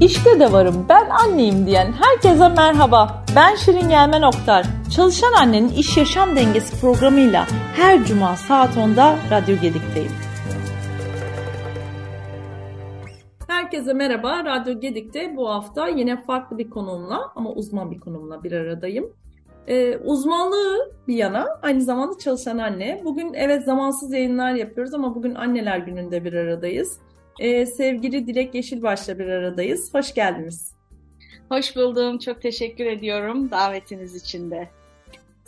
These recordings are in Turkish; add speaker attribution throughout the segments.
Speaker 1: İşte de varım ben anneyim diyen herkese merhaba. Ben Şirin Gelmen Oktar. Çalışan Annenin İş Yaşam Dengesi programıyla her cuma saat 10'da Radyo Gedik'teyim. Herkese merhaba. Radyo Gedik'te bu hafta yine farklı bir konumla ama uzman bir konumla bir aradayım. Ee, uzmanlığı bir yana aynı zamanda çalışan anne. Bugün evet zamansız yayınlar yapıyoruz ama bugün anneler gününde bir aradayız. Ee, sevgili Dilek Yeşilbaş'la bir aradayız. Hoş geldiniz.
Speaker 2: Hoş buldum. Çok teşekkür ediyorum davetiniz için de.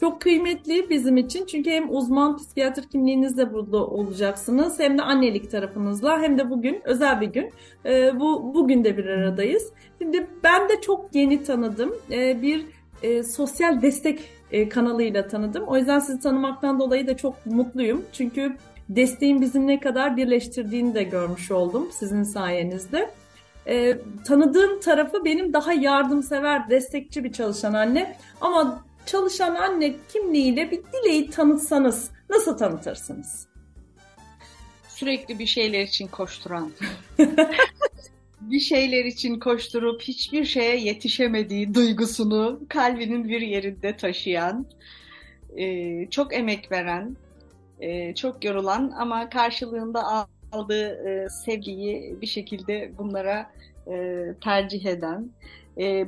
Speaker 1: Çok kıymetli bizim için çünkü hem uzman psikiyatr kimliğinizle burada olacaksınız hem de annelik tarafınızla hem de bugün özel bir gün. Ee, bu bugün de bir aradayız. Şimdi ben de çok yeni tanıdım. Ee, bir e, sosyal destek e, kanalıyla tanıdım. O yüzden sizi tanımaktan dolayı da çok mutluyum. Çünkü desteğin bizim ne kadar birleştirdiğini de görmüş oldum sizin sayenizde. E, tanıdığım tarafı benim daha yardımsever, destekçi bir çalışan anne. Ama çalışan anne kimliğiyle bir dileği tanıtsanız nasıl tanıtırsınız?
Speaker 2: Sürekli bir şeyler için koşturan. bir şeyler için koşturup hiçbir şeye yetişemediği duygusunu kalbinin bir yerinde taşıyan, e, çok emek veren, e, çok yorulan ama karşılığında aldığı e, sevgiyi bir şekilde bunlara tercih eden,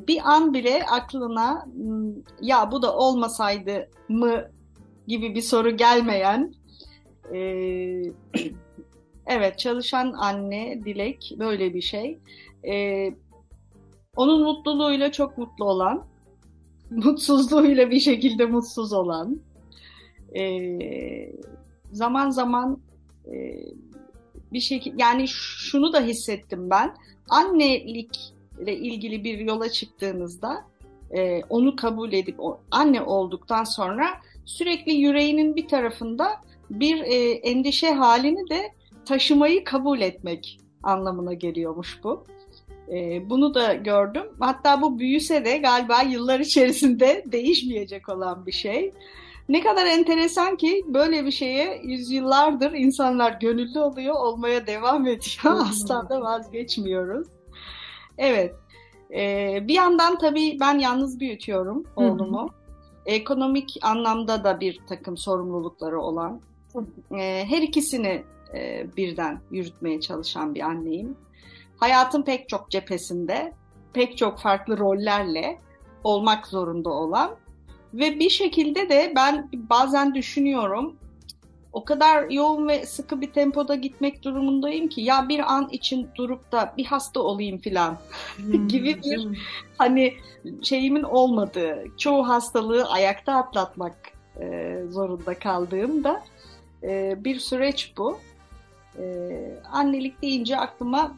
Speaker 2: bir an bile aklına hmm, ya bu da olmasaydı mı gibi bir soru gelmeyen Evet, çalışan anne Dilek böyle bir şey. Ee, onun mutluluğuyla çok mutlu olan, mutsuzluğuyla bir şekilde mutsuz olan, e, zaman zaman e, bir şekilde yani şunu da hissettim ben. Annelikle ilgili bir yola çıktığınızda e, onu kabul edip anne olduktan sonra sürekli yüreğinin bir tarafında bir e, endişe halini de taşımayı kabul etmek anlamına geliyormuş bu. E, bunu da gördüm. Hatta bu büyüse de galiba yıllar içerisinde değişmeyecek olan bir şey. Ne kadar enteresan ki böyle bir şeye yüzyıllardır insanlar gönüllü oluyor, olmaya devam ediyor. Asla da vazgeçmiyoruz. Evet. Ee, bir yandan tabii ben yalnız büyütüyorum oğlumu. Ekonomik anlamda da bir takım sorumlulukları olan. Ee, her ikisini e, birden yürütmeye çalışan bir anneyim. Hayatın pek çok cephesinde, pek çok farklı rollerle olmak zorunda olan ve bir şekilde de ben bazen düşünüyorum o kadar yoğun ve sıkı bir tempoda gitmek durumundayım ki ya bir an için durup da bir hasta olayım filan hmm, gibi bir hani şeyimin olmadığı, çoğu hastalığı ayakta atlatmak e, zorunda kaldığım da e, bir süreç bu. Ee, annelik deyince aklıma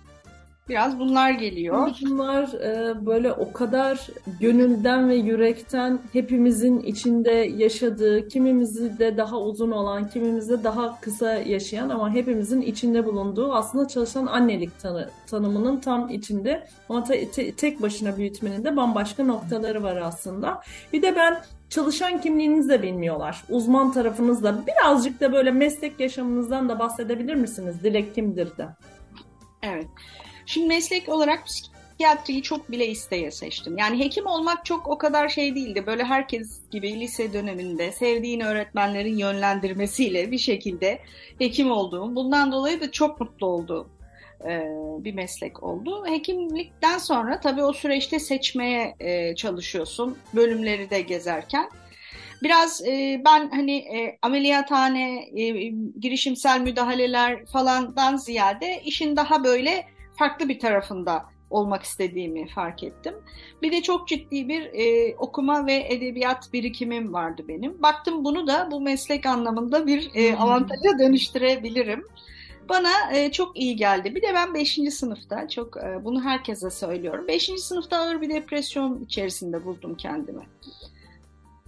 Speaker 2: biraz bunlar geliyor.
Speaker 1: Bunlar e, böyle o kadar gönülden ve yürekten hepimizin içinde yaşadığı, kimimizi de daha uzun olan, kimimizi daha kısa yaşayan ama hepimizin içinde bulunduğu aslında çalışan annelik tanı, tanımının tam içinde ama te, te, tek başına büyütmenin de bambaşka noktaları var aslında. Bir de ben çalışan kimliğinizi de bilmiyorlar. Uzman tarafınızda birazcık da böyle meslek yaşamınızdan da bahsedebilir misiniz? Dilek kimdir de?
Speaker 2: Evet. Şimdi meslek olarak psikiyatriyi çok bile isteye seçtim. Yani hekim olmak çok o kadar şey değildi. Böyle herkes gibi lise döneminde sevdiğin öğretmenlerin yönlendirmesiyle bir şekilde hekim olduğum, bundan dolayı da çok mutlu olduğum e, bir meslek oldu. Hekimlikten sonra tabii o süreçte seçmeye e, çalışıyorsun bölümleri de gezerken. Biraz e, ben hani ameliyathane, girişimsel müdahaleler falandan ziyade işin daha böyle farklı bir tarafında olmak istediğimi fark ettim. Bir de çok ciddi bir e, okuma ve edebiyat birikimim vardı benim. Baktım bunu da bu meslek anlamında bir e, avantaja dönüştürebilirim. Bana e, çok iyi geldi. Bir de ben 5. sınıfta, çok e, bunu herkese söylüyorum. 5. sınıfta ağır bir depresyon içerisinde buldum kendimi.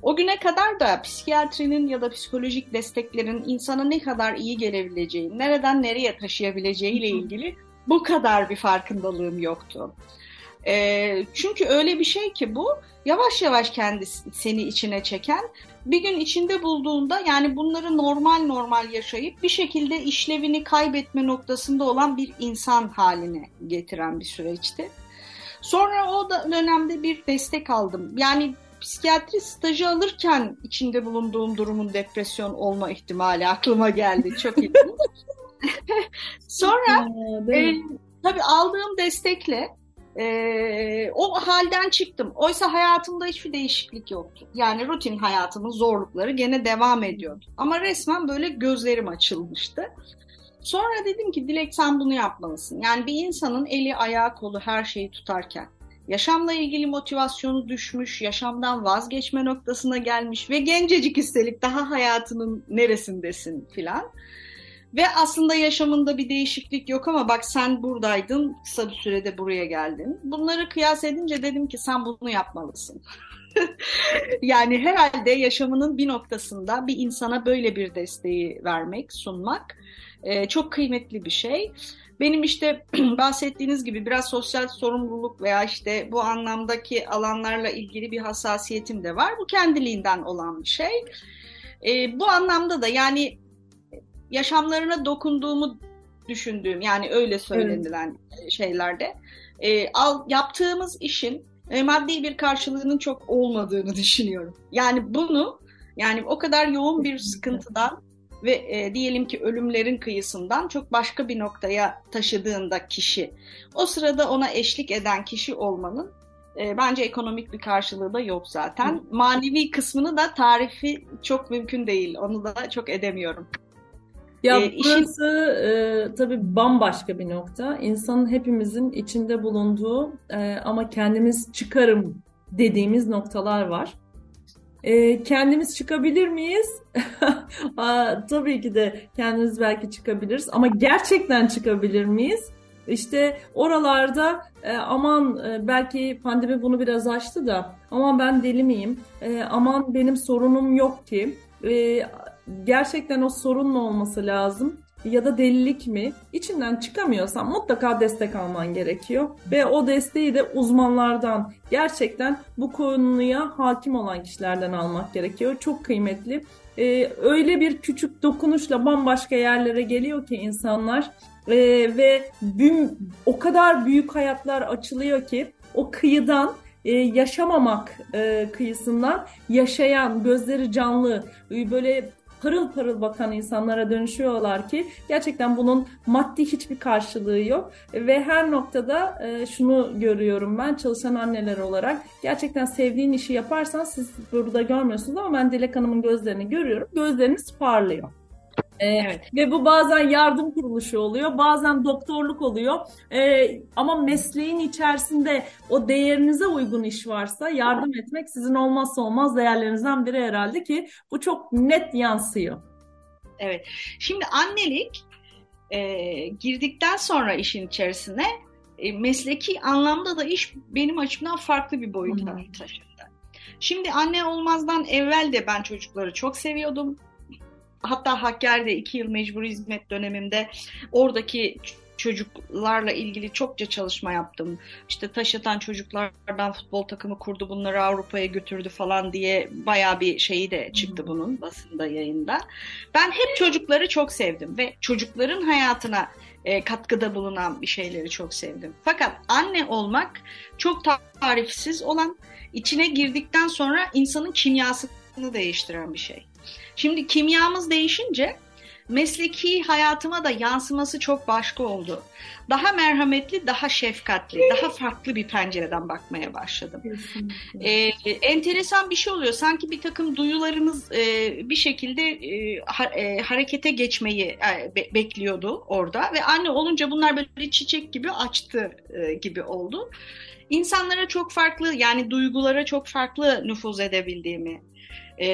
Speaker 2: O güne kadar da psikiyatrinin ya da psikolojik desteklerin insana ne kadar iyi gelebileceği, nereden nereye taşıyabileceği ile ilgili bu kadar bir farkındalığım yoktu. E, çünkü öyle bir şey ki bu yavaş yavaş kendisi seni içine çeken bir gün içinde bulduğunda yani bunları normal normal yaşayıp bir şekilde işlevini kaybetme noktasında olan bir insan haline getiren bir süreçti. Sonra o da dönemde bir destek aldım. Yani psikiyatri stajı alırken içinde bulunduğum durumun depresyon olma ihtimali aklıma geldi. Çok iyi. Sonra e, tabii aldığım destekle e, o halden çıktım. Oysa hayatımda hiçbir değişiklik yoktu. Yani rutin hayatımın zorlukları gene devam ediyordu. Ama resmen böyle gözlerim açılmıştı. Sonra dedim ki Dilek sen bunu yapmalısın. Yani bir insanın eli, ayağı, kolu her şeyi tutarken yaşamla ilgili motivasyonu düşmüş, yaşamdan vazgeçme noktasına gelmiş ve gencecik üstelik daha hayatının neresindesin filan. Ve aslında yaşamında bir değişiklik yok ama bak sen buradaydın, kısa bir sürede buraya geldin. Bunları kıyas edince dedim ki sen bunu yapmalısın. yani herhalde yaşamının bir noktasında bir insana böyle bir desteği vermek, sunmak e, çok kıymetli bir şey. Benim işte bahsettiğiniz gibi biraz sosyal sorumluluk veya işte bu anlamdaki alanlarla ilgili bir hassasiyetim de var. Bu kendiliğinden olan bir şey. E, bu anlamda da yani yaşamlarına dokunduğumu düşündüğüm yani öyle söylenilen evet. şeylerde e, al, yaptığımız işin e, maddi bir karşılığının çok olmadığını düşünüyorum. Yani bunu yani o kadar yoğun bir sıkıntıdan ve e, diyelim ki ölümlerin kıyısından çok başka bir noktaya taşıdığında kişi o sırada ona eşlik eden kişi olmanın e, bence ekonomik bir karşılığı da yok zaten. Manevi kısmını da tarifi çok mümkün değil. Onu da çok edemiyorum.
Speaker 1: Ya e, burası işin... e, tabii bambaşka bir nokta. İnsanın hepimizin içinde bulunduğu e, ama kendimiz çıkarım dediğimiz noktalar var. E, kendimiz çıkabilir miyiz? Aa, tabii ki de kendimiz belki çıkabiliriz ama gerçekten çıkabilir miyiz? İşte oralarda e, aman e, belki pandemi bunu biraz açtı da aman ben deli miyim? E, aman benim sorunum yok ki. E, gerçekten o sorun mu olması lazım ya da delilik mi? İçinden çıkamıyorsan mutlaka destek alman gerekiyor. Ve o desteği de uzmanlardan gerçekten bu konuya hakim olan kişilerden almak gerekiyor. Çok kıymetli. Ee, öyle bir küçük dokunuşla bambaşka yerlere geliyor ki insanlar ee, ve büm, o kadar büyük hayatlar açılıyor ki o kıyıdan e, yaşamamak e, kıyısından yaşayan, gözleri canlı, böyle parıl parıl bakan insanlara dönüşüyorlar ki gerçekten bunun maddi hiçbir karşılığı yok ve her noktada e, şunu görüyorum ben çalışan anneler olarak gerçekten sevdiğin işi yaparsan siz burada görmüyorsunuz ama ben Dilek Hanım'ın gözlerini görüyorum gözleriniz parlıyor. Ee, evet. Ve bu bazen yardım kuruluşu oluyor, bazen doktorluk oluyor. Ee, ama mesleğin içerisinde o değerinize uygun iş varsa yardım etmek sizin olmazsa olmaz değerlerinizden biri herhalde ki bu çok net yansıyor.
Speaker 2: Evet. Şimdi annelik e, girdikten sonra işin içerisine e, mesleki anlamda da iş benim açımdan farklı bir boyuta taşındı. Şimdi anne olmazdan evvel de ben çocukları çok seviyordum hatta Hakkari'de iki yıl mecbur hizmet dönemimde oradaki çocuklarla ilgili çokça çalışma yaptım. İşte taş atan çocuklardan futbol takımı kurdu, bunları Avrupa'ya götürdü falan diye baya bir şeyi de çıktı bunun basında yayında. Ben hep çocukları çok sevdim ve çocukların hayatına e, katkıda bulunan bir şeyleri çok sevdim. Fakat anne olmak çok tarifsiz olan, içine girdikten sonra insanın kimyasını değiştiren bir şey. Şimdi kimyamız değişince mesleki hayatıma da yansıması çok başka oldu. Daha merhametli, daha şefkatli, daha farklı bir pencereden bakmaya başladım. Ee, enteresan bir şey oluyor. Sanki bir takım duyularımız e, bir şekilde e, ha, e, harekete geçmeyi e, be, bekliyordu orada ve anne olunca bunlar böyle çiçek gibi açtı e, gibi oldu. İnsanlara çok farklı yani duygulara çok farklı nüfuz edebildiğimi, e,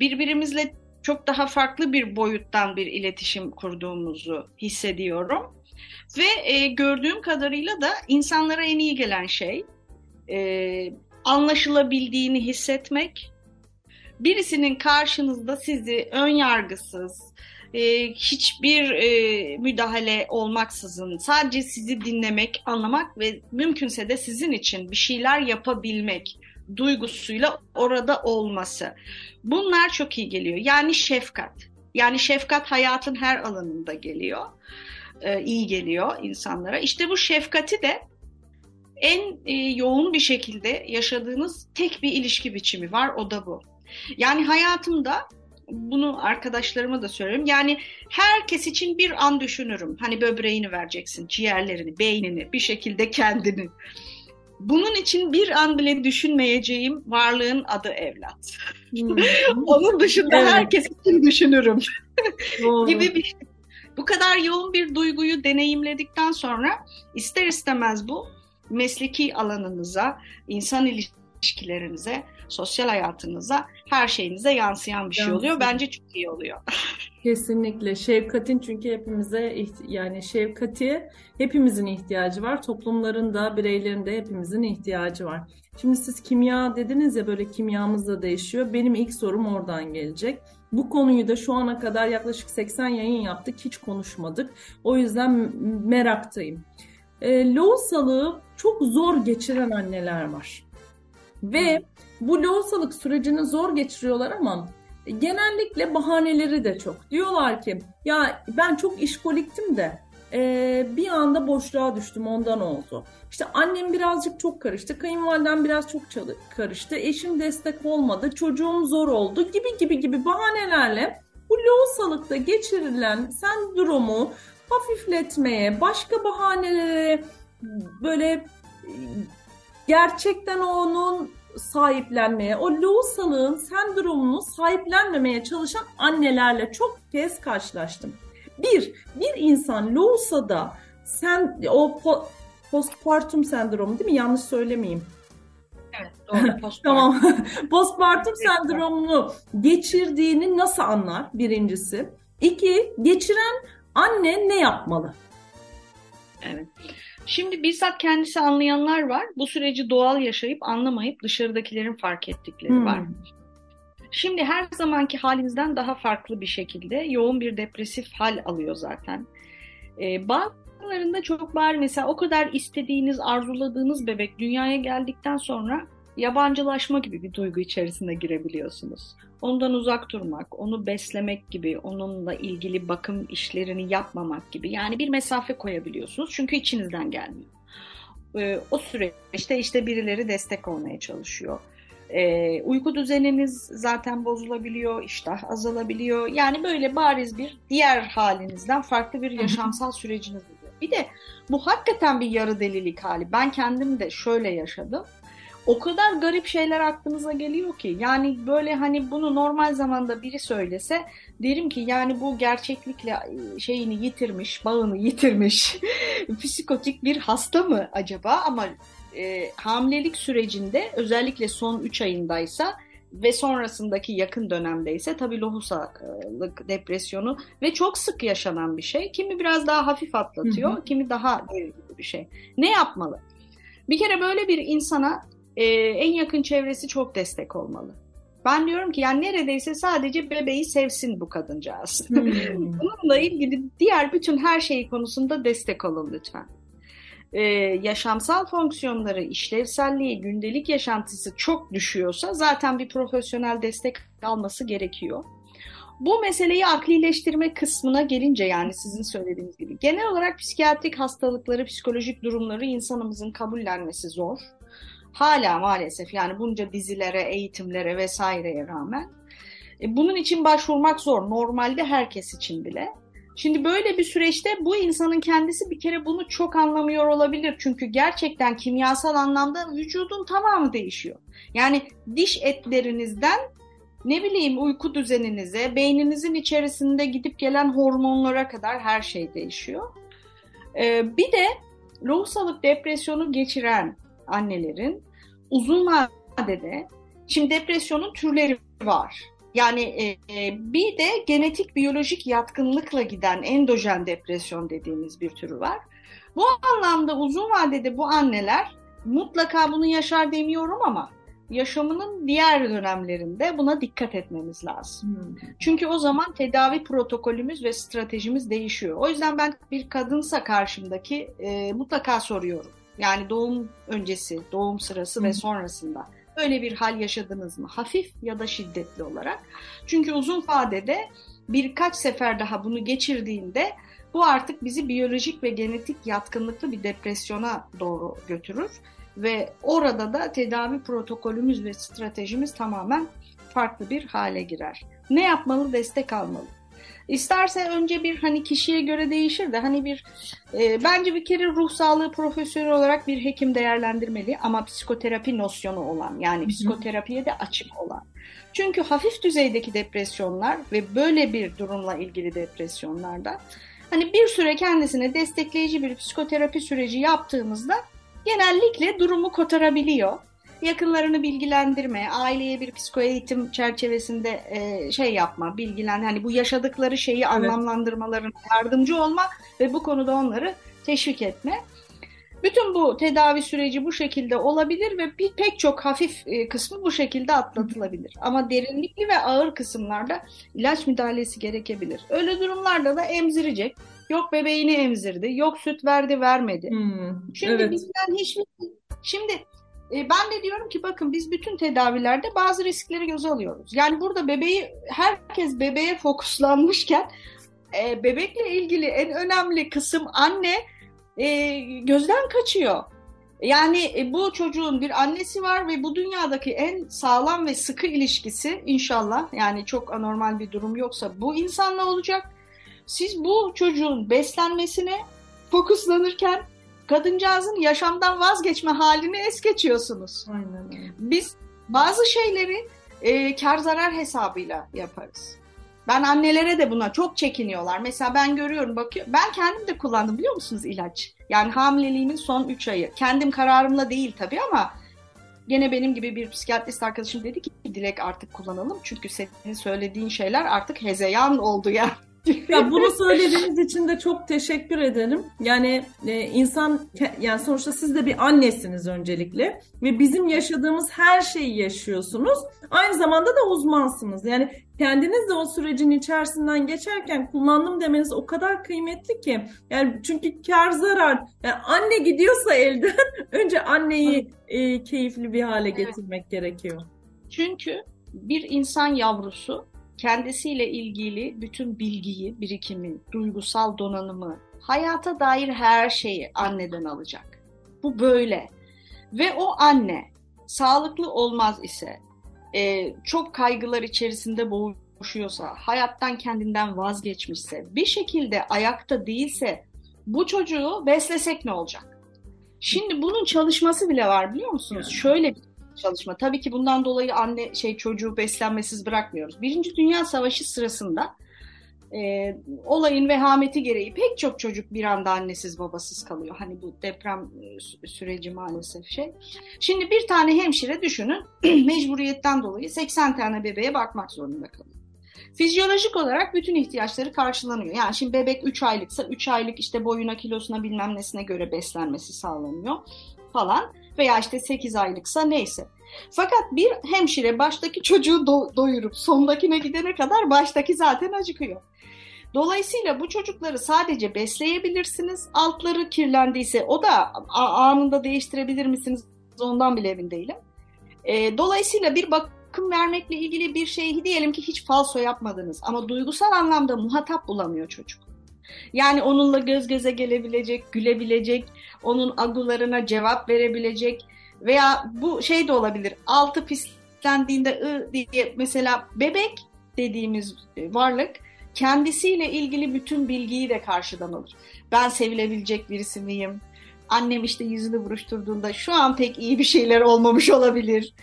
Speaker 2: birbirimizle çok daha farklı bir boyuttan bir iletişim kurduğumuzu hissediyorum. Ve e, gördüğüm kadarıyla da insanlara en iyi gelen şey e, anlaşılabildiğini hissetmek, birisinin karşınızda sizi ön yargısız, e, hiçbir e, müdahale olmaksızın sadece sizi dinlemek, anlamak ve mümkünse de sizin için bir şeyler yapabilmek duygusuyla orada olması. Bunlar çok iyi geliyor. Yani şefkat. Yani şefkat hayatın her alanında geliyor. Ee, iyi geliyor insanlara. İşte bu şefkati de en e, yoğun bir şekilde yaşadığınız tek bir ilişki biçimi var o da bu. Yani hayatımda bunu arkadaşlarıma da söylüyorum. Yani herkes için bir an düşünürüm. Hani böbreğini vereceksin, ciğerlerini, beynini, bir şekilde kendini. Bunun için bir an bile düşünmeyeceğim varlığın adı evlat. Hmm. Onun dışında evet. herkes için düşünürüm. gibi bir şey. Bu kadar yoğun bir duyguyu deneyimledikten sonra ister istemez bu mesleki alanınıza, insan ilişkilerinize, sosyal hayatınıza, her şeyinize yansıyan bir şey oluyor. Bence çok iyi oluyor.
Speaker 1: Kesinlikle. Şefkatin çünkü hepimize yani şefkati hepimizin ihtiyacı var. Toplumların da bireylerin de hepimizin ihtiyacı var. Şimdi siz kimya dediniz ya böyle kimyamız da değişiyor. Benim ilk sorum oradan gelecek. Bu konuyu da şu ana kadar yaklaşık 80 yayın yaptık. Hiç konuşmadık. O yüzden meraktayım. E, loğusalığı çok zor geçiren anneler var. Ve bu loğusalık sürecini zor geçiriyorlar ama genellikle bahaneleri de çok. Diyorlar ki ya ben çok işkoliktim de e, bir anda boşluğa düştüm ondan oldu. İşte annem birazcık çok karıştı, kayınvalidem biraz çok karıştı, eşim destek olmadı, çocuğum zor oldu gibi gibi gibi bahanelerle bu loğusalıkta geçirilen sendromu hafifletmeye, başka bahanelere böyle gerçekten onun sahiplenmeye, o loğusalığın sendromunu sahiplenmemeye çalışan annelerle çok kez karşılaştım. Bir, bir insan loğusada sen o po, postpartum sendromu değil mi? Yanlış söylemeyeyim.
Speaker 2: Evet doğru. Postpartum.
Speaker 1: tamam. postpartum sendromunu geçirdiğini nasıl anlar birincisi? İki, geçiren anne ne yapmalı?
Speaker 2: Evet. Şimdi bizzat kendisi anlayanlar var. Bu süreci doğal yaşayıp anlamayıp dışarıdakilerin fark ettikleri hmm. var. Şimdi her zamanki halimizden daha farklı bir şekilde yoğun bir depresif hal alıyor zaten. Ee, bazılarında çok bari mesela o kadar istediğiniz, arzuladığınız bebek dünyaya geldikten sonra yabancılaşma gibi bir duygu içerisine girebiliyorsunuz. Ondan uzak durmak, onu beslemek gibi, onunla ilgili bakım işlerini yapmamak gibi yani bir mesafe koyabiliyorsunuz çünkü içinizden gelmiyor. Ee, o süreçte işte birileri destek olmaya çalışıyor. Ee, uyku düzeniniz zaten bozulabiliyor, iştah azalabiliyor. Yani böyle bariz bir diğer halinizden farklı bir yaşamsal süreciniz oluyor. Bir de bu hakikaten bir yarı delilik hali. Ben kendim de şöyle yaşadım o kadar garip şeyler aklınıza geliyor ki yani böyle hani bunu normal zamanda biri söylese derim ki yani bu gerçeklikle e, şeyini yitirmiş, bağını yitirmiş psikotik bir hasta mı acaba ama e, hamilelik sürecinde özellikle son 3 ayındaysa ve sonrasındaki yakın dönemdeyse tabii lohusalık depresyonu ve çok sık yaşanan bir şey. Kimi biraz daha hafif atlatıyor, hı hı. kimi daha bir şey. Ne yapmalı? Bir kere böyle bir insana e, en yakın çevresi çok destek olmalı. Ben diyorum ki yani neredeyse sadece bebeği sevsin bu kadıncağız. Hmm. Bununla ilgili diğer bütün her şeyi konusunda destek olun lütfen. Ee, yaşamsal fonksiyonları, işlevselliği, gündelik yaşantısı çok düşüyorsa zaten bir profesyonel destek alması gerekiyor. Bu meseleyi aklileştirme kısmına gelince yani sizin söylediğiniz gibi genel olarak psikiyatrik hastalıkları, psikolojik durumları insanımızın kabullenmesi zor hala maalesef yani bunca dizilere, eğitimlere vesaireye rağmen e, bunun için başvurmak zor. Normalde herkes için bile. Şimdi böyle bir süreçte bu insanın kendisi bir kere bunu çok anlamıyor olabilir. Çünkü gerçekten kimyasal anlamda vücudun tamamı değişiyor. Yani diş etlerinizden ne bileyim uyku düzeninize, beyninizin içerisinde gidip gelen hormonlara kadar her şey değişiyor. Ee, bir de lohusalık depresyonu geçiren annelerin uzun vadede şimdi depresyonun türleri var. Yani e, e, bir de genetik biyolojik yatkınlıkla giden endojen depresyon dediğimiz bir türü var. Bu anlamda uzun vadede bu anneler mutlaka bunu yaşar demiyorum ama yaşamının diğer dönemlerinde buna dikkat etmemiz lazım. Hmm. Çünkü o zaman tedavi protokolümüz ve stratejimiz değişiyor. O yüzden ben bir kadınsa karşımdaki e, mutlaka soruyorum. Yani doğum öncesi, doğum sırası Hı. ve sonrasında öyle bir hal yaşadınız mı? Hafif ya da şiddetli olarak. Çünkü uzun vadede birkaç sefer daha bunu geçirdiğinde Bu artık bizi biyolojik ve genetik yatkınlıklı bir depresyona doğru götürür ve orada da tedavi protokolümüz ve stratejimiz tamamen farklı bir hale girer. Ne yapmalı? Destek almalı. İsterse önce bir hani kişiye göre değişir de hani bir e, bence bir kere ruh sağlığı profesyonel olarak bir hekim değerlendirmeli ama psikoterapi nosyonu olan yani psikoterapiye de açık olan. Çünkü hafif düzeydeki depresyonlar ve böyle bir durumla ilgili depresyonlarda hani bir süre kendisine destekleyici bir psikoterapi süreci yaptığımızda genellikle durumu kotarabiliyor yakınlarını bilgilendirme, aileye bir psikoeğitim çerçevesinde e, şey yapma, bilgilen hani bu yaşadıkları şeyi evet. anlamlandırmalarına yardımcı olma ve bu konuda onları teşvik etme. Bütün bu tedavi süreci bu şekilde olabilir ve bir pek çok hafif e, kısmı bu şekilde atlatılabilir. Ama derinlikli ve ağır kısımlarda ilaç müdahalesi gerekebilir. Öyle durumlarda da emzirecek. Yok bebeğini emzirdi, yok süt verdi vermedi. Hmm, Şimdi evet. bizden hiçbir Şimdi e, ben de diyorum ki bakın biz bütün tedavilerde bazı riskleri göze alıyoruz. Yani burada bebeği herkes bebeğe fokuslanmışken e, bebekle ilgili en önemli kısım anne e, gözden kaçıyor. Yani e, bu çocuğun bir annesi var ve bu dünyadaki en sağlam ve sıkı ilişkisi inşallah yani çok anormal bir durum yoksa bu insanla olacak. Siz bu çocuğun beslenmesine fokuslanırken kadıncağızın yaşamdan vazgeçme halini es geçiyorsunuz. Aynen. Biz bazı şeyleri e, kar zarar hesabıyla yaparız. Ben annelere de buna çok çekiniyorlar. Mesela ben görüyorum, bakıyorum. Ben kendim de kullandım biliyor musunuz ilaç? Yani hamileliğimin son 3 ayı. Kendim kararımla değil tabii ama gene benim gibi bir psikiyatrist arkadaşım dedi ki Dilek artık kullanalım. Çünkü senin söylediğin şeyler artık hezeyan oldu ya.
Speaker 1: Ya bunu söylediğiniz için de çok teşekkür ederim. Yani e, insan yani sonuçta siz de bir annesiniz öncelikle ve bizim yaşadığımız her şeyi yaşıyorsunuz. Aynı zamanda da uzmansınız. Yani kendiniz de o sürecin içerisinden geçerken kullandım demeniz o kadar kıymetli ki. Yani çünkü kar zarar. Yani anne gidiyorsa elden önce anneyi e, keyifli bir hale getirmek evet. gerekiyor.
Speaker 2: Çünkü bir insan yavrusu kendisiyle ilgili bütün bilgiyi, birikimi, duygusal donanımı, hayata dair her şeyi anneden alacak. Bu böyle. Ve o anne sağlıklı olmaz ise, e, çok kaygılar içerisinde boğuşuyorsa, hayattan kendinden vazgeçmişse, bir şekilde ayakta değilse bu çocuğu beslesek ne olacak? Şimdi bunun çalışması bile var biliyor musunuz? Yani. Şöyle bir çalışma. Tabii ki bundan dolayı anne şey çocuğu beslenmesiz bırakmıyoruz. Birinci Dünya Savaşı sırasında e, olayın vehameti gereği pek çok çocuk bir anda annesiz babasız kalıyor. Hani bu deprem e, süreci maalesef şey. Şimdi bir tane hemşire düşünün mecburiyetten dolayı 80 tane bebeğe bakmak zorunda kalıyor. Fizyolojik olarak bütün ihtiyaçları karşılanıyor. Yani şimdi bebek 3 aylıksa 3 aylık işte boyuna kilosuna bilmem nesine göre beslenmesi sağlanıyor falan veya işte 8 aylıksa neyse. Fakat bir hemşire baştaki çocuğu do- doyurup sondakine gidene kadar baştaki zaten acıkıyor. Dolayısıyla bu çocukları sadece besleyebilirsiniz. Altları kirlendiyse o da anında değiştirebilir misiniz? Ondan bile emin değilim. E, dolayısıyla bir bakım vermekle ilgili bir şeyi diyelim ki hiç falso yapmadınız ama duygusal anlamda muhatap bulamıyor çocuk. Yani onunla göz göze gelebilecek, gülebilecek, onun agularına cevap verebilecek veya bu şey de olabilir. Altı pislendiğinde ı diye mesela bebek dediğimiz varlık kendisiyle ilgili bütün bilgiyi de karşıdan alır. Ben sevilebilecek birisi miyim? Annem işte yüzünü buruşturduğunda şu an pek iyi bir şeyler olmamış olabilir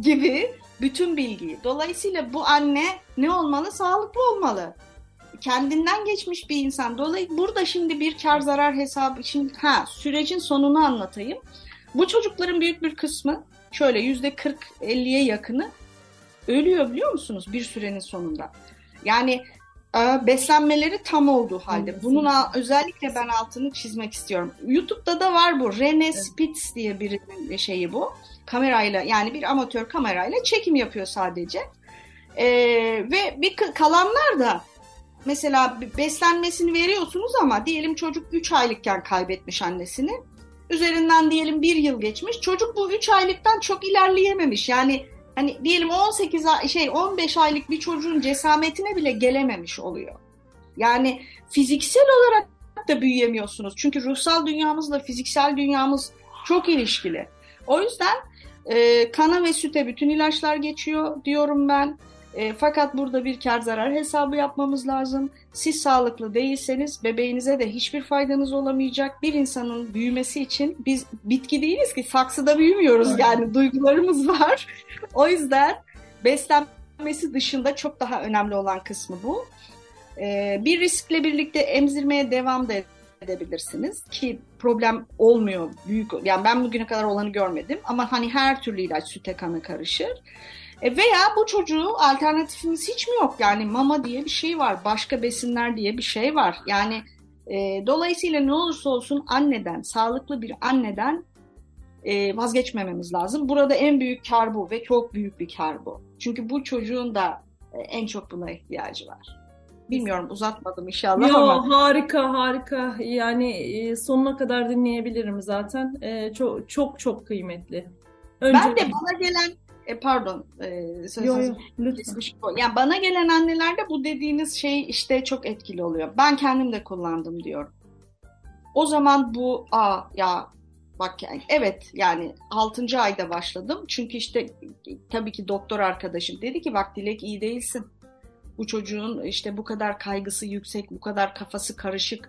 Speaker 2: gibi bütün bilgiyi. Dolayısıyla bu anne ne olmalı? Sağlıklı olmalı kendinden geçmiş bir insan. Dolayısıyla burada şimdi bir kar zarar hesabı için ha sürecin sonunu anlatayım. Bu çocukların büyük bir kısmı şöyle yüzde 40-50'ye yakını ölüyor biliyor musunuz bir sürenin sonunda. Yani e, beslenmeleri tam olduğu halde. Bunun özellikle ben altını çizmek istiyorum. YouTube'da da var bu. Rene evet. Spitz diye bir şeyi bu. Kamerayla yani bir amatör kamerayla çekim yapıyor sadece. Ee, ve bir kalanlar da mesela beslenmesini veriyorsunuz ama diyelim çocuk 3 aylıkken kaybetmiş annesini. Üzerinden diyelim bir yıl geçmiş. Çocuk bu 3 aylıktan çok ilerleyememiş. Yani hani diyelim 18 şey 15 aylık bir çocuğun cesametine bile gelememiş oluyor. Yani fiziksel olarak da büyüyemiyorsunuz. Çünkü ruhsal dünyamızla fiziksel dünyamız çok ilişkili. O yüzden e, kana ve süte bütün ilaçlar geçiyor diyorum ben. E, fakat burada bir kar zarar hesabı yapmamız lazım. Siz sağlıklı değilseniz bebeğinize de hiçbir faydanız olamayacak. Bir insanın büyümesi için biz bitki değiliz ki saksıda büyümüyoruz evet. yani duygularımız var. o yüzden beslenmesi dışında çok daha önemli olan kısmı bu. E, bir riskle birlikte emzirmeye devam da edebilirsiniz ki problem olmuyor büyük yani ben bugüne kadar olanı görmedim ama hani her türlü ilaç süte kanı karışır. E veya bu çocuğu alternatifimiz hiç mi yok? Yani mama diye bir şey var, başka besinler diye bir şey var. Yani e, dolayısıyla ne olursa olsun anneden, sağlıklı bir anneden e, vazgeçmememiz lazım. Burada en büyük kar bu ve çok büyük bir kar bu. Çünkü bu çocuğun da e, en çok buna ihtiyacı var. Bilmiyorum uzatmadım inşallah
Speaker 1: Yo,
Speaker 2: ama.
Speaker 1: Harika harika yani e, sonuna kadar dinleyebilirim zaten e, çok çok çok kıymetli.
Speaker 2: Önce... Ben de bana gelen e, pardon e, söz yo, yo, Yani bana gelen annelerde bu dediğiniz şey işte çok etkili oluyor. Ben kendim de kullandım diyorum. O zaman bu a ya bak yani evet yani 6. ayda başladım. Çünkü işte tabii ki doktor arkadaşım dedi ki bak Dilek iyi değilsin bu çocuğun işte bu kadar kaygısı yüksek, bu kadar kafası karışık,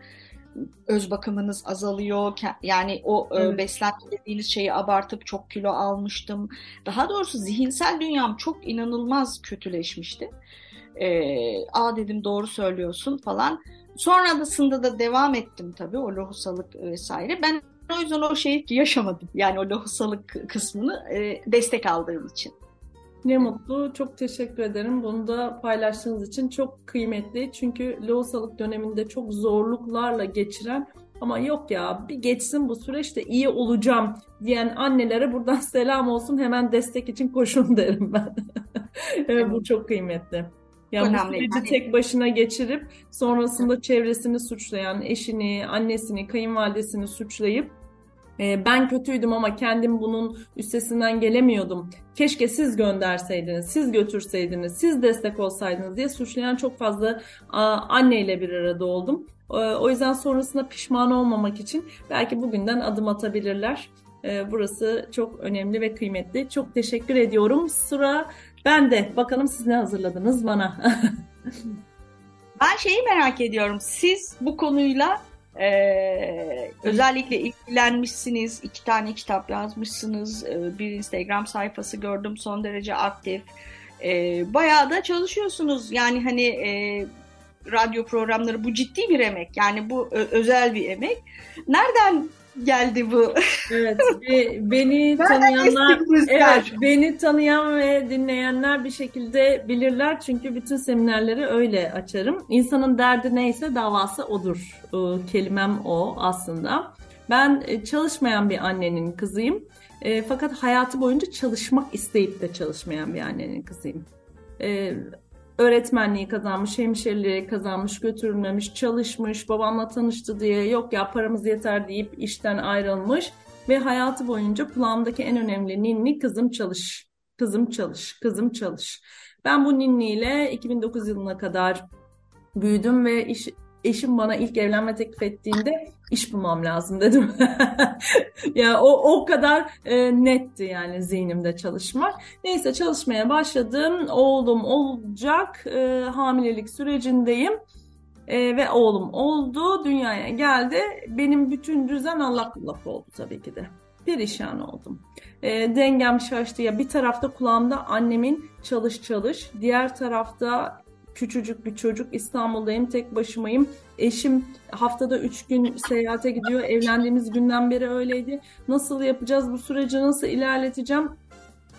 Speaker 2: öz bakımınız azalıyor. Yani o e, evet. beslenme dediğiniz şeyi abartıp çok kilo almıştım. Daha doğrusu zihinsel dünyam çok inanılmaz kötüleşmişti. Ee, Aa dedim doğru söylüyorsun falan. Sonrasında da devam ettim tabii o lohusalık vesaire. Ben o yüzden o şeyi yaşamadım. Yani o lohusalık kısmını e, destek aldığım için.
Speaker 1: Ne mutlu. Çok teşekkür ederim. Bunu da paylaştığınız için çok kıymetli. Çünkü lohusalık döneminde çok zorluklarla geçiren ama yok ya bir geçsin bu süreçte iyi olacağım diyen annelere buradan selam olsun. Hemen destek için koşun derim ben. evet, bu çok kıymetli. Ya bu süreci tek başına geçirip sonrasında çevresini suçlayan, eşini, annesini, kayınvalidesini suçlayıp ee, ben kötüydüm ama kendim bunun üstesinden gelemiyordum. Keşke siz gönderseydiniz, siz götürseydiniz, siz destek olsaydınız diye suçlayan çok fazla anneyle bir arada oldum. Ee, o yüzden sonrasında pişman olmamak için belki bugünden adım atabilirler. Ee, burası çok önemli ve kıymetli. Çok teşekkür ediyorum. Sıra ben de. Bakalım siz ne hazırladınız bana?
Speaker 2: ben şeyi merak ediyorum. Siz bu konuyla ee, özellikle ilgilenmişsiniz, iki tane kitap yazmışsınız, ee, bir Instagram sayfası gördüm son derece aktif. Ee, bayağı da çalışıyorsunuz. Yani hani e, radyo programları bu ciddi bir emek. Yani bu özel bir emek. Nereden geldi bu.
Speaker 1: Evet, beni tanıyanlar, evet, beni tanıyan ve dinleyenler bir şekilde bilirler çünkü bütün seminerleri öyle açarım. İnsanın derdi neyse davası odur. Kelimem o aslında. Ben e, çalışmayan bir annenin kızıyım. E, fakat hayatı boyunca çalışmak isteyip de çalışmayan bir annenin kızıyım. E, öğretmenliği kazanmış, hemşireliği kazanmış, götürülmemiş, çalışmış, babamla tanıştı diye yok ya paramız yeter deyip işten ayrılmış ve hayatı boyunca kulağımdaki en önemli ninni kızım çalış, kızım çalış, kızım çalış. Ben bu ninniyle 2009 yılına kadar büyüdüm ve iş, eşim bana ilk evlenme teklif ettiğinde iş bulmam lazım dedim. ya o o kadar e, netti yani zihnimde çalışmak. Neyse çalışmaya başladım. Oğlum olacak. E, hamilelik sürecindeyim. E, ve oğlum oldu. Dünyaya geldi. Benim bütün düzen Allah kullak oldu tabii ki de. Perişan oldum. E, dengem şaştı ya. Bir tarafta kulağımda annemin çalış çalış. Diğer tarafta küçücük bir çocuk. İstanbul'dayım, tek başımayım. Eşim haftada üç gün seyahate gidiyor. Evlendiğimiz günden beri öyleydi. Nasıl yapacağız bu süreci, nasıl ilerleteceğim?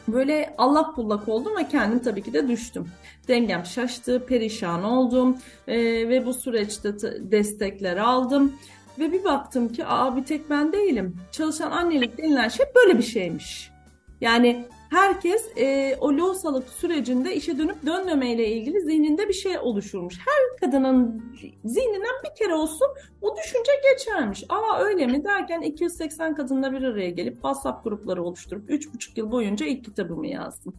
Speaker 1: Böyle Allah bullak oldum ve kendim tabii ki de düştüm. Dengem şaştı, perişan oldum ee, ve bu süreçte destekler aldım. Ve bir baktım ki aa bir tek ben değilim. Çalışan annelik denilen şey böyle bir şeymiş. Yani herkes e, o lohusalık sürecinde işe dönüp dönmemeyle ilgili zihninde bir şey oluşurmuş. Her kadının zihninden bir kere olsun o düşünce geçermiş. Aa öyle mi derken 280 kadınla bir araya gelip WhatsApp grupları oluşturup 3,5 yıl boyunca ilk kitabımı yazdım.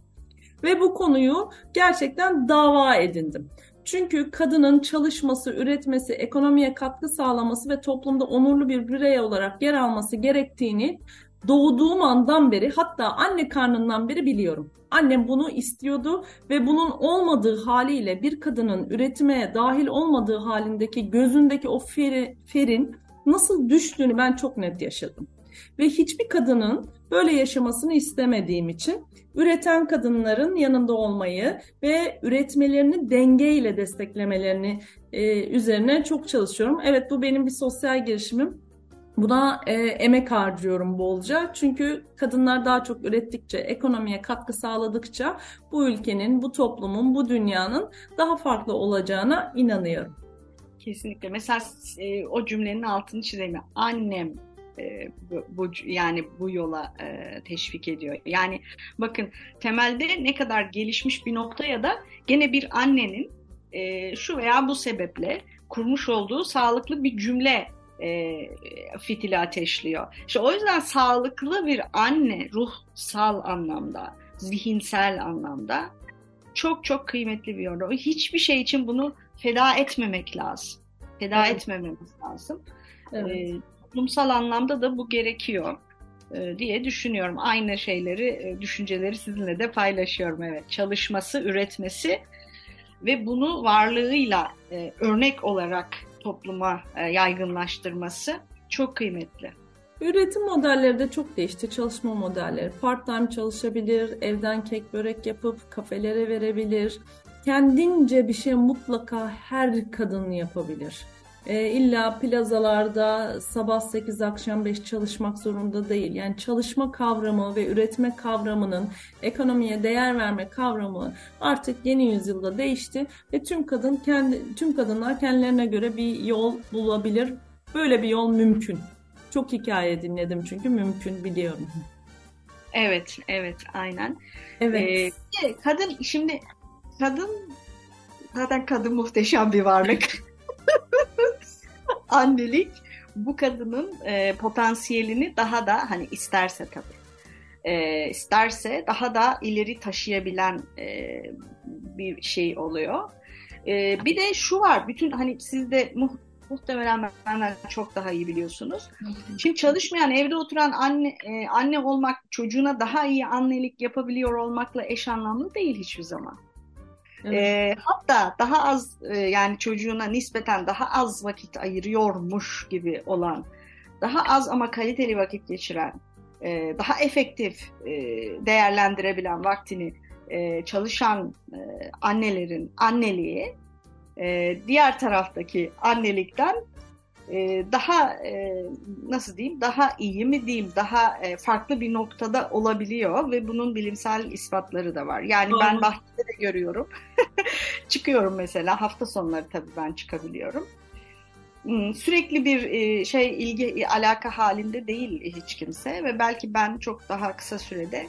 Speaker 1: Ve bu konuyu gerçekten dava edindim. Çünkü kadının çalışması, üretmesi, ekonomiye katkı sağlaması ve toplumda onurlu bir birey olarak yer alması gerektiğini doğduğum andan beri hatta anne karnından beri biliyorum. Annem bunu istiyordu ve bunun olmadığı haliyle bir kadının üretime dahil olmadığı halindeki gözündeki o feri, ferin nasıl düştüğünü ben çok net yaşadım. Ve hiçbir kadının böyle yaşamasını istemediğim için üreten kadınların yanında olmayı ve üretmelerini dengeyle desteklemelerini e, üzerine çok çalışıyorum. Evet bu benim bir sosyal girişimim. Buna e, emek harcıyorum bolca. Çünkü kadınlar daha çok ürettikçe, ekonomiye katkı sağladıkça bu ülkenin, bu toplumun, bu dünyanın daha farklı olacağına inanıyorum.
Speaker 2: Kesinlikle. Mesela e, o cümlenin altını çizeyim. Annem e, bu, bu yani bu yola e, teşvik ediyor. Yani bakın temelde ne kadar gelişmiş bir noktaya da gene bir annenin e, şu veya bu sebeple kurmuş olduğu sağlıklı bir cümle e, fitili ateşliyor. İşte o yüzden sağlıklı bir anne ruhsal anlamda, zihinsel anlamda çok çok kıymetli bir yorum. Hiçbir şey için bunu feda etmemek lazım. Feda evet. etmememiz lazım. Evet. E, toplumsal anlamda da bu gerekiyor e, diye düşünüyorum. Aynı şeyleri, e, düşünceleri sizinle de paylaşıyorum. Evet, çalışması, üretmesi ve bunu varlığıyla e, örnek olarak topluma e, yaygınlaştırması çok kıymetli.
Speaker 1: Üretim modelleri de çok değişti. Çalışma modelleri. Part time çalışabilir, evden kek börek yapıp kafelere verebilir. Kendince bir şey mutlaka her kadın yapabilir. E, illa plazalarda sabah 8 akşam 5 çalışmak zorunda değil. Yani çalışma kavramı ve üretme kavramının ekonomiye değer verme kavramı artık yeni yüzyılda değişti ve tüm kadın kendi tüm kadınlar kendilerine göre bir yol bulabilir. Böyle bir yol mümkün. Çok hikaye dinledim çünkü mümkün biliyorum.
Speaker 2: Evet, evet, aynen. Evet. Ee, kadın şimdi kadın zaten kadın muhteşem bir varlık. annelik bu kadının e, potansiyelini daha da hani isterse tabii e, isterse daha da ileri taşıyabilen e, bir şey oluyor. E, bir de şu var bütün hani siz de mu muhtemelen benden çok daha iyi biliyorsunuz. Şimdi çalışmayan evde oturan anne e, anne olmak çocuğuna daha iyi annelik yapabiliyor olmakla eş anlamlı değil hiçbir zaman. Evet. E, hatta daha az e, yani çocuğuna nispeten daha az vakit ayırıyormuş gibi olan, daha az ama kaliteli vakit geçiren, e, daha efektif e, değerlendirebilen vaktini e, çalışan e, annelerin anneliği e, diğer taraftaki annelikten e, daha e, nasıl diyeyim daha iyi mi diyeyim daha e, farklı bir noktada olabiliyor ve bunun bilimsel ispatları da var. Yani Doğru. ben bahçede de görüyorum. Çıkıyorum mesela hafta sonları tabii ben çıkabiliyorum. Hmm, sürekli bir şey ilgi alaka halinde değil hiç kimse ve belki ben çok daha kısa sürede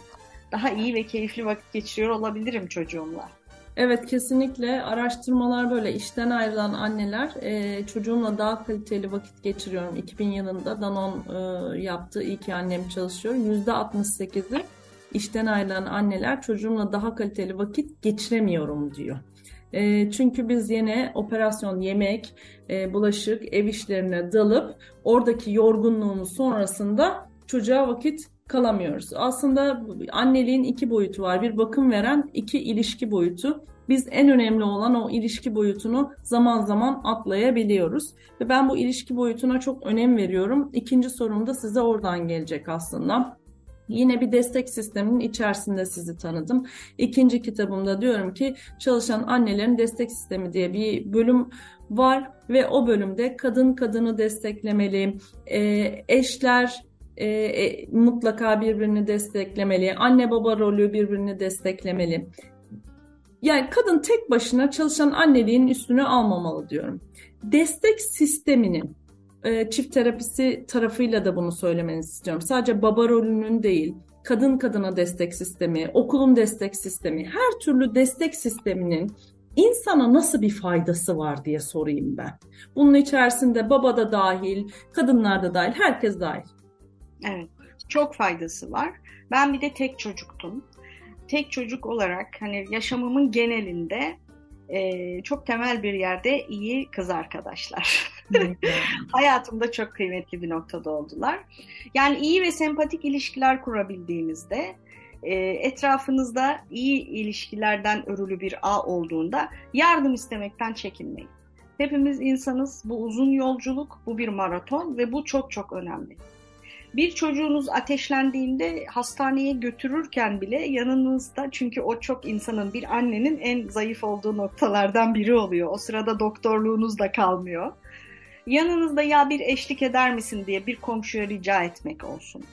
Speaker 2: daha iyi ve keyifli vakit geçiriyor olabilirim çocuğumla.
Speaker 1: Evet kesinlikle araştırmalar böyle işten ayrılan anneler e, çocuğumla daha kaliteli vakit geçiriyorum. 2000 yılında Danon e, yaptı iyi ki annem çalışıyor. %68'i işten ayrılan anneler çocuğumla daha kaliteli vakit geçiremiyorum diyor. E, çünkü biz yine operasyon, yemek, e, bulaşık, ev işlerine dalıp oradaki yorgunluğumuz sonrasında çocuğa vakit kalamıyoruz. Aslında anneliğin iki boyutu var. Bir bakım veren, iki ilişki boyutu. Biz en önemli olan o ilişki boyutunu zaman zaman atlayabiliyoruz. Ve ben bu ilişki boyutuna çok önem veriyorum. İkinci sorum da size oradan gelecek aslında. Yine bir destek sisteminin içerisinde sizi tanıdım. İkinci kitabımda diyorum ki çalışan annelerin destek sistemi diye bir bölüm var ve o bölümde kadın kadını desteklemeli, eşler e, e, mutlaka birbirini desteklemeli. Anne baba rolü birbirini desteklemeli. Yani kadın tek başına çalışan anneliğin üstünü almamalı diyorum. Destek sisteminin e, çift terapisi tarafıyla da bunu söylemenizi istiyorum. Sadece baba rolünün değil, kadın kadına destek sistemi, okulun destek sistemi, her türlü destek sisteminin insana nasıl bir faydası var diye sorayım ben. Bunun içerisinde baba da dahil, kadınlar da dahil, herkes dahil.
Speaker 2: Evet, çok faydası var. Ben bir de tek çocuktum. Tek çocuk olarak hani yaşamımın genelinde e, çok temel bir yerde iyi kız arkadaşlar. Hayatımda çok kıymetli bir noktada oldular. Yani iyi ve sempatik ilişkiler kurabildiğinizde e, etrafınızda iyi ilişkilerden örülü bir ağ olduğunda yardım istemekten çekinmeyin. Hepimiz insanız. Bu uzun yolculuk, bu bir maraton ve bu çok çok önemli. Bir çocuğunuz ateşlendiğinde hastaneye götürürken bile yanınızda çünkü o çok insanın bir annenin en zayıf olduğu noktalardan biri oluyor. O sırada doktorluğunuz da kalmıyor. Yanınızda ya bir eşlik eder misin diye bir komşuya rica etmek olsun.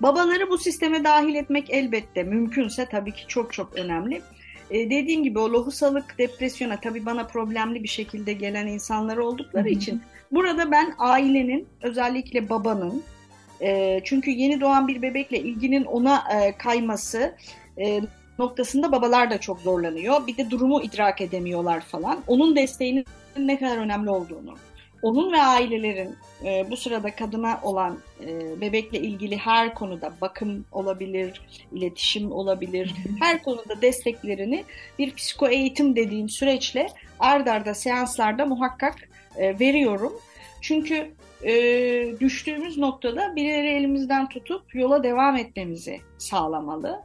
Speaker 2: Babaları bu sisteme dahil etmek elbette mümkünse tabii ki çok çok önemli. Ee, dediğim gibi o lohusalık, depresyona tabii bana problemli bir şekilde gelen insanlar oldukları Hı-hı. için burada ben ailenin özellikle babanın e, çünkü yeni doğan bir bebekle ilginin ona e, kayması e, noktasında babalar da çok zorlanıyor. Bir de durumu idrak edemiyorlar falan. Onun desteğinin ne kadar önemli olduğunu onun ve ailelerin e, bu sırada kadına olan e, bebekle ilgili her konuda bakım olabilir, iletişim olabilir, her konuda desteklerini bir psiko eğitim dediğim süreçle ard arda seanslarda muhakkak e, veriyorum. Çünkü e, düştüğümüz noktada birileri elimizden tutup yola devam etmemizi sağlamalı.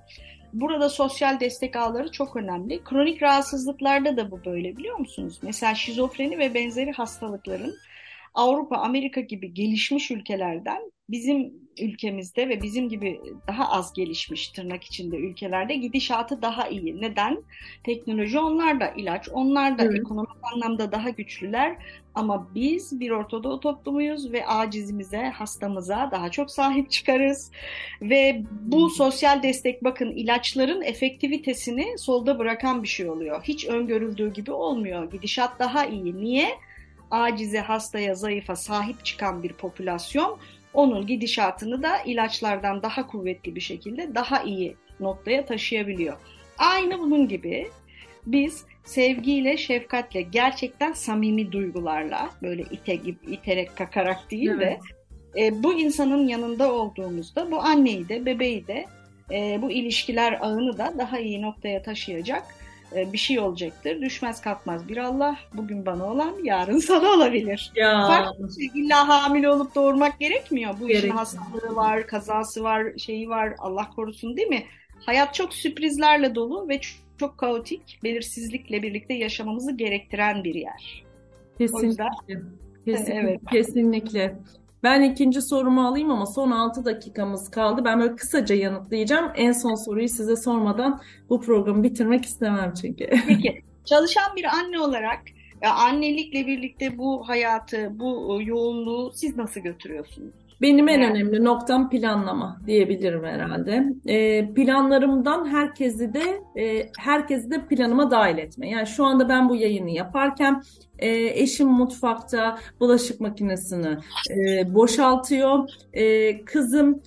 Speaker 2: Burada sosyal destek ağları çok önemli. Kronik rahatsızlıklarda da bu böyle biliyor musunuz? Mesela şizofreni ve benzeri hastalıkların Avrupa, Amerika gibi gelişmiş ülkelerden bizim ülkemizde ve bizim gibi daha az gelişmiş tırnak içinde ülkelerde gidişatı daha iyi. Neden? Teknoloji onlar da ilaç, onlar da evet. ekonomik anlamda daha güçlüler ama biz bir Ortadoğu toplumuyuz ve acizimize, hastamıza daha çok sahip çıkarız. Ve bu sosyal destek bakın ilaçların efektivitesini solda bırakan bir şey oluyor. Hiç öngörüldüğü gibi olmuyor. Gidişat daha iyi. Niye? acize, hastaya, zayıfa sahip çıkan bir popülasyon onun gidişatını da ilaçlardan daha kuvvetli bir şekilde daha iyi noktaya taşıyabiliyor. Aynı bunun gibi biz sevgiyle, şefkatle, gerçekten samimi duygularla böyle ite gibi iterek kakarak değil evet. de e, bu insanın yanında olduğumuzda bu anneyi de bebeği de e, bu ilişkiler ağını da daha iyi noktaya taşıyacak bir şey olacaktır. Düşmez kalkmaz bir Allah. Bugün bana olan yarın sana olabilir. Ya. Farklı şey. İlla hamile olup doğurmak gerekmiyor. Bu Gerek. işin hastalığı var, kazası var, şeyi var. Allah korusun değil mi? Hayat çok sürprizlerle dolu ve çok kaotik, belirsizlikle birlikte yaşamamızı gerektiren bir yer.
Speaker 1: Kesinlikle. O yüzden, Kesinlikle. Evet. Kesinlikle. Ben ikinci sorumu alayım ama son 6 dakikamız kaldı. Ben böyle kısaca yanıtlayacağım. En son soruyu size sormadan bu programı bitirmek istemem çünkü.
Speaker 2: Peki. Çalışan bir anne olarak annelikle birlikte bu hayatı, bu yoğunluğu siz nasıl götürüyorsunuz?
Speaker 1: Benim en önemli noktam planlama diyebilirim herhalde. E, planlarımdan herkesi de e, herkesi de planıma dahil etme. Yani şu anda ben bu yayını yaparken e, eşim mutfakta bulaşık makinesini e, boşaltıyor. E, kızım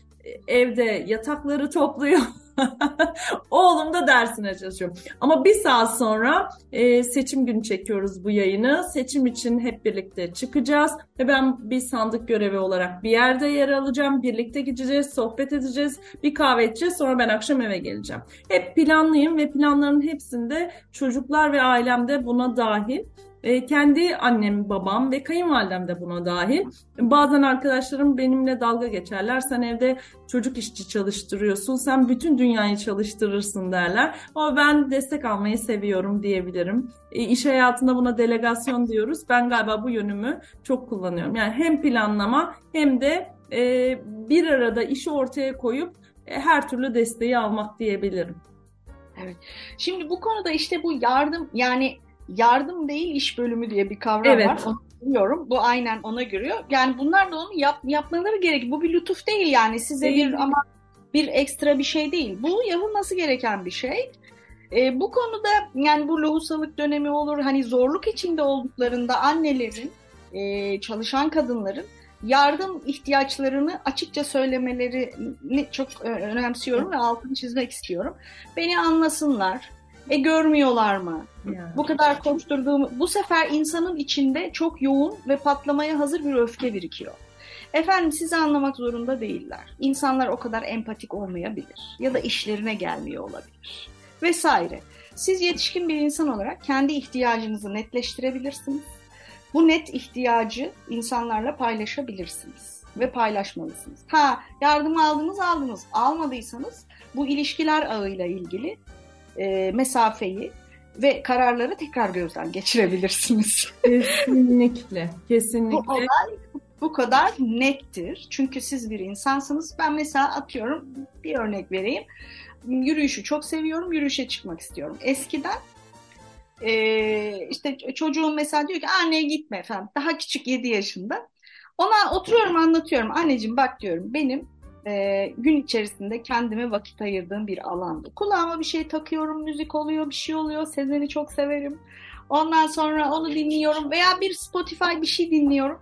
Speaker 1: evde yatakları topluyor. Oğlum da dersine çalışıyor. Ama bir saat sonra e, seçim günü çekiyoruz bu yayını. Seçim için hep birlikte çıkacağız. Ve ben bir sandık görevi olarak bir yerde yer alacağım. Birlikte gideceğiz, sohbet edeceğiz, bir kahve içeceğiz. Sonra ben akşam eve geleceğim. Hep planlıyım ve planların hepsinde çocuklar ve ailem de buna dahil. E, kendi annem, babam ve kayınvalidem de buna dahil. Bazen arkadaşlarım benimle dalga geçerler. Sen evde çocuk işçi çalıştırıyorsun, sen bütün dünyayı çalıştırırsın derler. Ama ben destek almayı seviyorum diyebilirim. E, iş hayatında buna delegasyon diyoruz. Ben galiba bu yönümü çok kullanıyorum. Yani hem planlama hem de e, bir arada işi ortaya koyup e, her türlü desteği almak diyebilirim.
Speaker 2: Evet. Şimdi bu konuda işte bu yardım yani yardım değil iş bölümü diye bir kavram evet. var. Onu biliyorum. Bu aynen ona görüyor. Yani bunlar da onu yap, yapmaları gerek. Bu bir lütuf değil yani size değil. bir ama bir ekstra bir şey değil. Bu yapılması gereken bir şey. E, bu konuda yani bu lohusalık dönemi olur hani zorluk içinde olduklarında annelerin e, çalışan kadınların yardım ihtiyaçlarını açıkça söylemelerini çok önemsiyorum ve altını çizmek istiyorum. Beni anlasınlar, e görmüyorlar mı? Yani. Bu kadar koşturduğum, bu sefer insanın içinde çok yoğun ve patlamaya hazır bir öfke birikiyor. Efendim sizi anlamak zorunda değiller. İnsanlar o kadar empatik olmayabilir ya da işlerine gelmiyor olabilir. vesaire. Siz yetişkin bir insan olarak kendi ihtiyacınızı netleştirebilirsiniz. Bu net ihtiyacı insanlarla paylaşabilirsiniz ve paylaşmalısınız. Ha yardım aldınız aldınız almadıysanız bu ilişkiler ağıyla ilgili e, mesafeyi ve kararları tekrar gözden geçirebilirsiniz.
Speaker 1: Kesinlikle, kesinlikle.
Speaker 2: Bu olay bu kadar nettir. Çünkü siz bir insansınız. Ben mesela atıyorum bir örnek vereyim. Yürüyüşü çok seviyorum. Yürüyüşe çıkmak istiyorum. Eskiden e, işte çocuğum mesela diyor ki anne gitme efendim. Daha küçük 7 yaşında. Ona oturuyorum anlatıyorum. Anneciğim bak diyorum benim e, gün içerisinde kendime vakit ayırdığım bir alandı. Kulağıma bir şey takıyorum, müzik oluyor, bir şey oluyor. Sezen'i çok severim. Ondan sonra onu dinliyorum veya bir Spotify bir şey dinliyorum.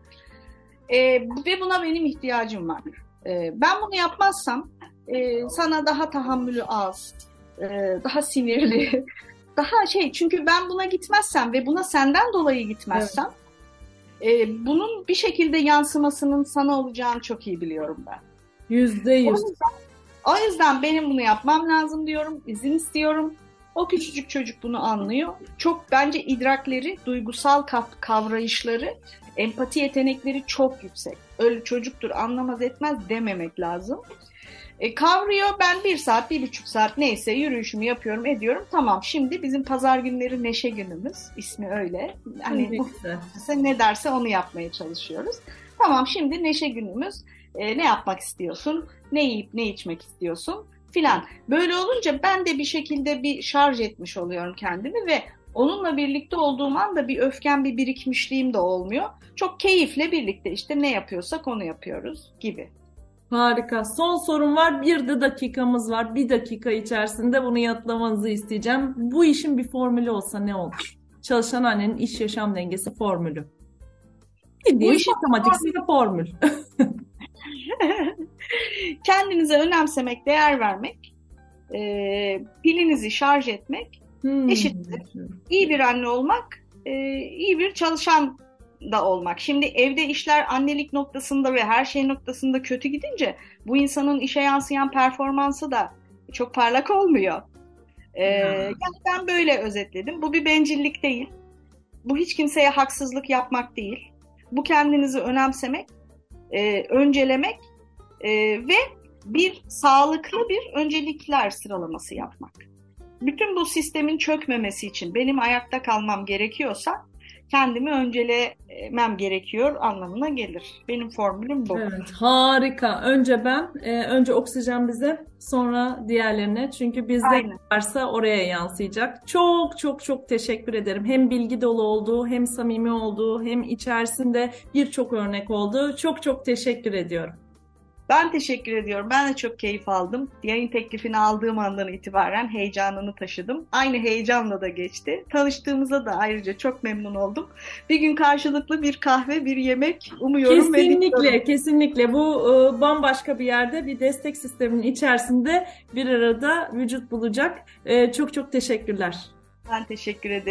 Speaker 2: E, ve buna benim ihtiyacım var. E, ben bunu yapmazsam e, sana daha tahammülü az, e, daha sinirli, daha şey çünkü ben buna gitmezsem ve buna senden dolayı gitmezsem evet. e, bunun bir şekilde yansımasının sana olacağını çok iyi biliyorum ben.
Speaker 1: Yüzde yüz.
Speaker 2: O yüzden benim bunu yapmam lazım diyorum, izin istiyorum. O küçücük çocuk bunu anlıyor. Çok bence idrakleri, duygusal kavrayışları, empati yetenekleri çok yüksek. Öyle çocuktur anlamaz etmez dememek lazım. E, kavruyor ben bir saat, bir buçuk saat neyse yürüyüşümü yapıyorum, ediyorum. Tamam şimdi bizim pazar günleri neşe günümüz. ismi öyle. Hani ne derse onu yapmaya çalışıyoruz. Tamam şimdi neşe günümüz. E, ne yapmak istiyorsun? Ne yiyip ne içmek istiyorsun? Filan. Böyle olunca ben de bir şekilde bir şarj etmiş oluyorum kendimi ve onunla birlikte olduğum anda bir öfkem, bir birikmişliğim de olmuyor. Çok keyifle birlikte işte ne yapıyorsak onu yapıyoruz gibi.
Speaker 1: Harika. Son sorum var. Bir de dakikamız var. Bir dakika içerisinde bunu yatlamanızı isteyeceğim. Bu işin bir formülü olsa ne olur? Çalışan annenin iş yaşam dengesi formülü. Bildiğin Bu iş matematik bir formül.
Speaker 2: Kendinize önemsemek, değer vermek, e, pilinizi şarj etmek hmm. eşittir. İyi bir anne olmak, e, iyi bir çalışan da olmak. Şimdi evde işler annelik noktasında ve her şey noktasında kötü gidince bu insanın işe yansıyan performansı da çok parlak olmuyor. Ee, yani ben böyle özetledim. Bu bir bencillik değil. Bu hiç kimseye haksızlık yapmak değil. Bu kendinizi önemsemek, e, öncelemek e, ve bir sağlıklı bir öncelikler sıralaması yapmak. Bütün bu sistemin çökmemesi için benim ayakta kalmam gerekiyorsa kendimi öncelemem gerekiyor anlamına gelir. Benim formülüm bu.
Speaker 1: Evet, harika. Önce ben, e, önce oksijen bize, sonra diğerlerine. Çünkü bizde Aynen. varsa oraya yansıyacak. Çok çok çok teşekkür ederim. Hem bilgi dolu olduğu, hem samimi olduğu, hem içerisinde birçok örnek olduğu. Çok çok teşekkür ediyorum.
Speaker 2: Ben teşekkür ediyorum. Ben de çok keyif aldım. Yayın teklifini aldığım andan itibaren heyecanını taşıdım. Aynı heyecanla da geçti. Tanıştığımıza da ayrıca çok memnun oldum. Bir gün karşılıklı bir kahve, bir yemek umuyorum.
Speaker 1: Kesinlikle, ve kesinlikle. Bu e, bambaşka bir yerde bir destek sisteminin içerisinde bir arada vücut bulacak. E, çok çok teşekkürler.
Speaker 2: Ben teşekkür ederim.